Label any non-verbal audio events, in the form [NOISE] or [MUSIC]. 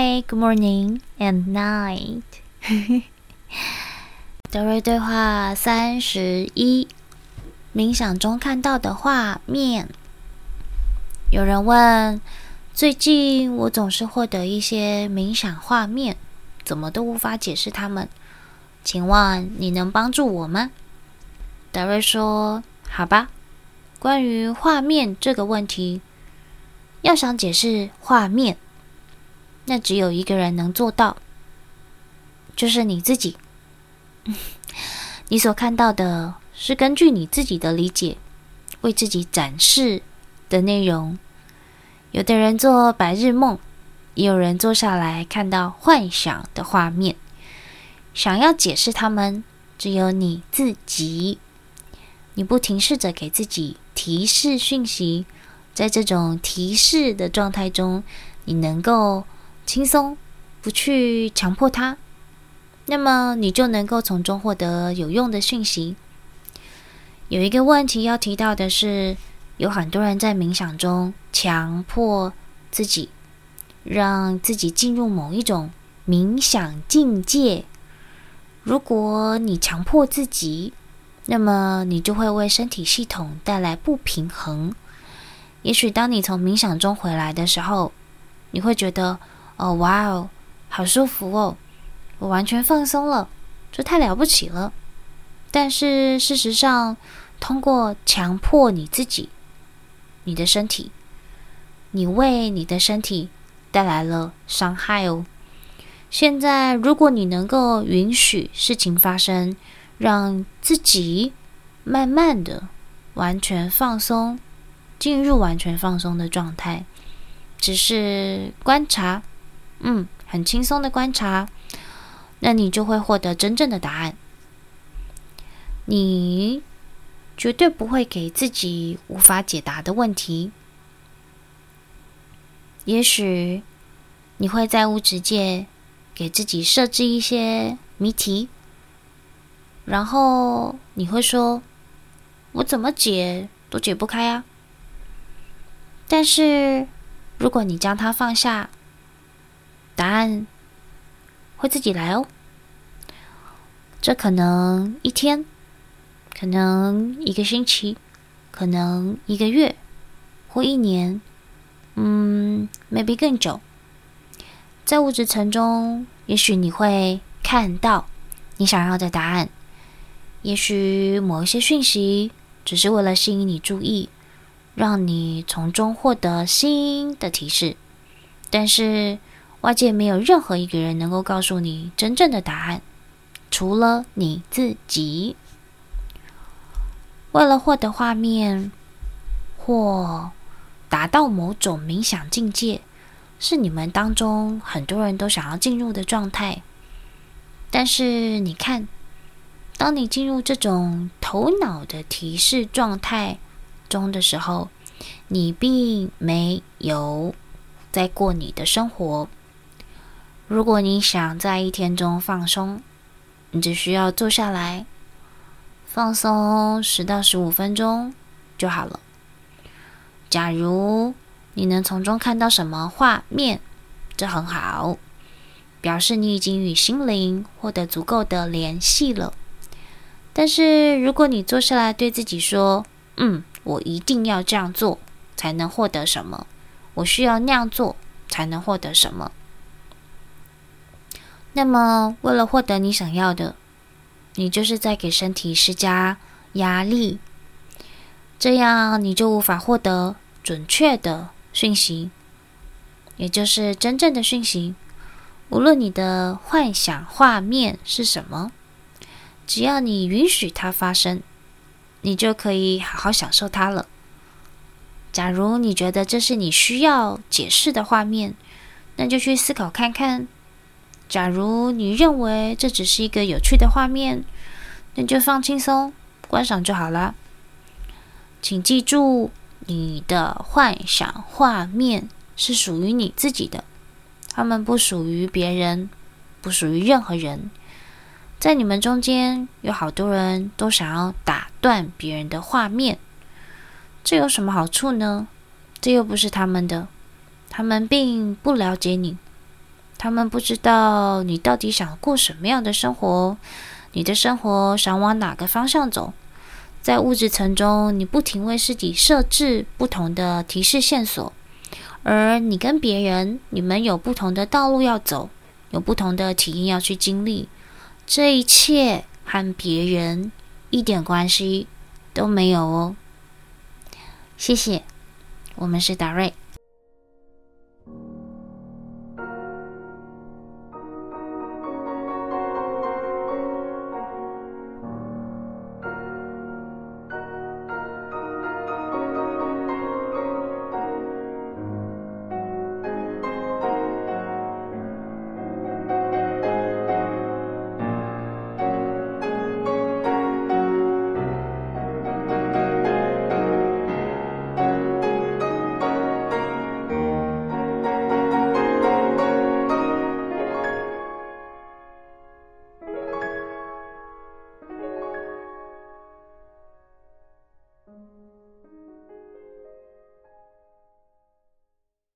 Hi, good morning and night. [LAUGHS] 德瑞对话三十一：冥想中看到的画面。有人问：最近我总是获得一些冥想画面，怎么都无法解释它们，请问你能帮助我吗？德瑞说：好吧。关于画面这个问题，要想解释画面，那只有一个人能做到，就是你自己。[LAUGHS] 你所看到的是根据你自己的理解为自己展示的内容。有的人做白日梦，也有人坐下来看到幻想的画面。想要解释他们，只有你自己。你不停试着给自己提示讯息，在这种提示的状态中，你能够轻松，不去强迫它，那么你就能够从中获得有用的讯息。有一个问题要提到的是，有很多人在冥想中强迫自己，让自己进入某一种冥想境界。如果你强迫自己，那么你就会为身体系统带来不平衡。也许当你从冥想中回来的时候，你会觉得：“哦，哇哦，好舒服哦，我完全放松了，这太了不起了。”但是事实上，通过强迫你自己，你的身体，你为你的身体带来了伤害哦。现在，如果你能够允许事情发生，让自己慢慢的完全放松，进入完全放松的状态，只是观察，嗯，很轻松的观察，那你就会获得真正的答案。你绝对不会给自己无法解答的问题。也许你会在物质界给自己设置一些谜题。然后你会说：“我怎么解都解不开啊！”但是如果你将它放下，答案会自己来哦。这可能一天，可能一个星期，可能一个月或一年，嗯，maybe 更久。在物质层中，也许你会看到你想要的答案。也许某一些讯息只是为了吸引你注意，让你从中获得新的提示，但是外界没有任何一个人能够告诉你真正的答案，除了你自己。为了获得画面或达到某种冥想境界，是你们当中很多人都想要进入的状态，但是你看。当你进入这种头脑的提示状态中的时候，你并没有在过你的生活。如果你想在一天中放松，你只需要坐下来放松十到十五分钟就好了。假如你能从中看到什么画面，这很好，表示你已经与心灵获得足够的联系了。但是，如果你坐下来对自己说：“嗯，我一定要这样做才能获得什么，我需要那样做才能获得什么。”那么，为了获得你想要的，你就是在给身体施加压力，这样你就无法获得准确的讯息，也就是真正的讯息。无论你的幻想画面是什么。只要你允许它发生，你就可以好好享受它了。假如你觉得这是你需要解释的画面，那就去思考看看。假如你认为这只是一个有趣的画面，那就放轻松观赏就好了。请记住，你的幻想画面是属于你自己的，他们不属于别人，不属于任何人。在你们中间有好多人都想要打断别人的画面，这有什么好处呢？这又不是他们的，他们并不了解你，他们不知道你到底想过什么样的生活，你的生活想往哪个方向走。在物质层中，你不停为自己设置不同的提示线索，而你跟别人，你们有不同的道路要走，有不同的体验要去经历。这一切和别人一点关系都没有哦。谢谢，我们是达瑞。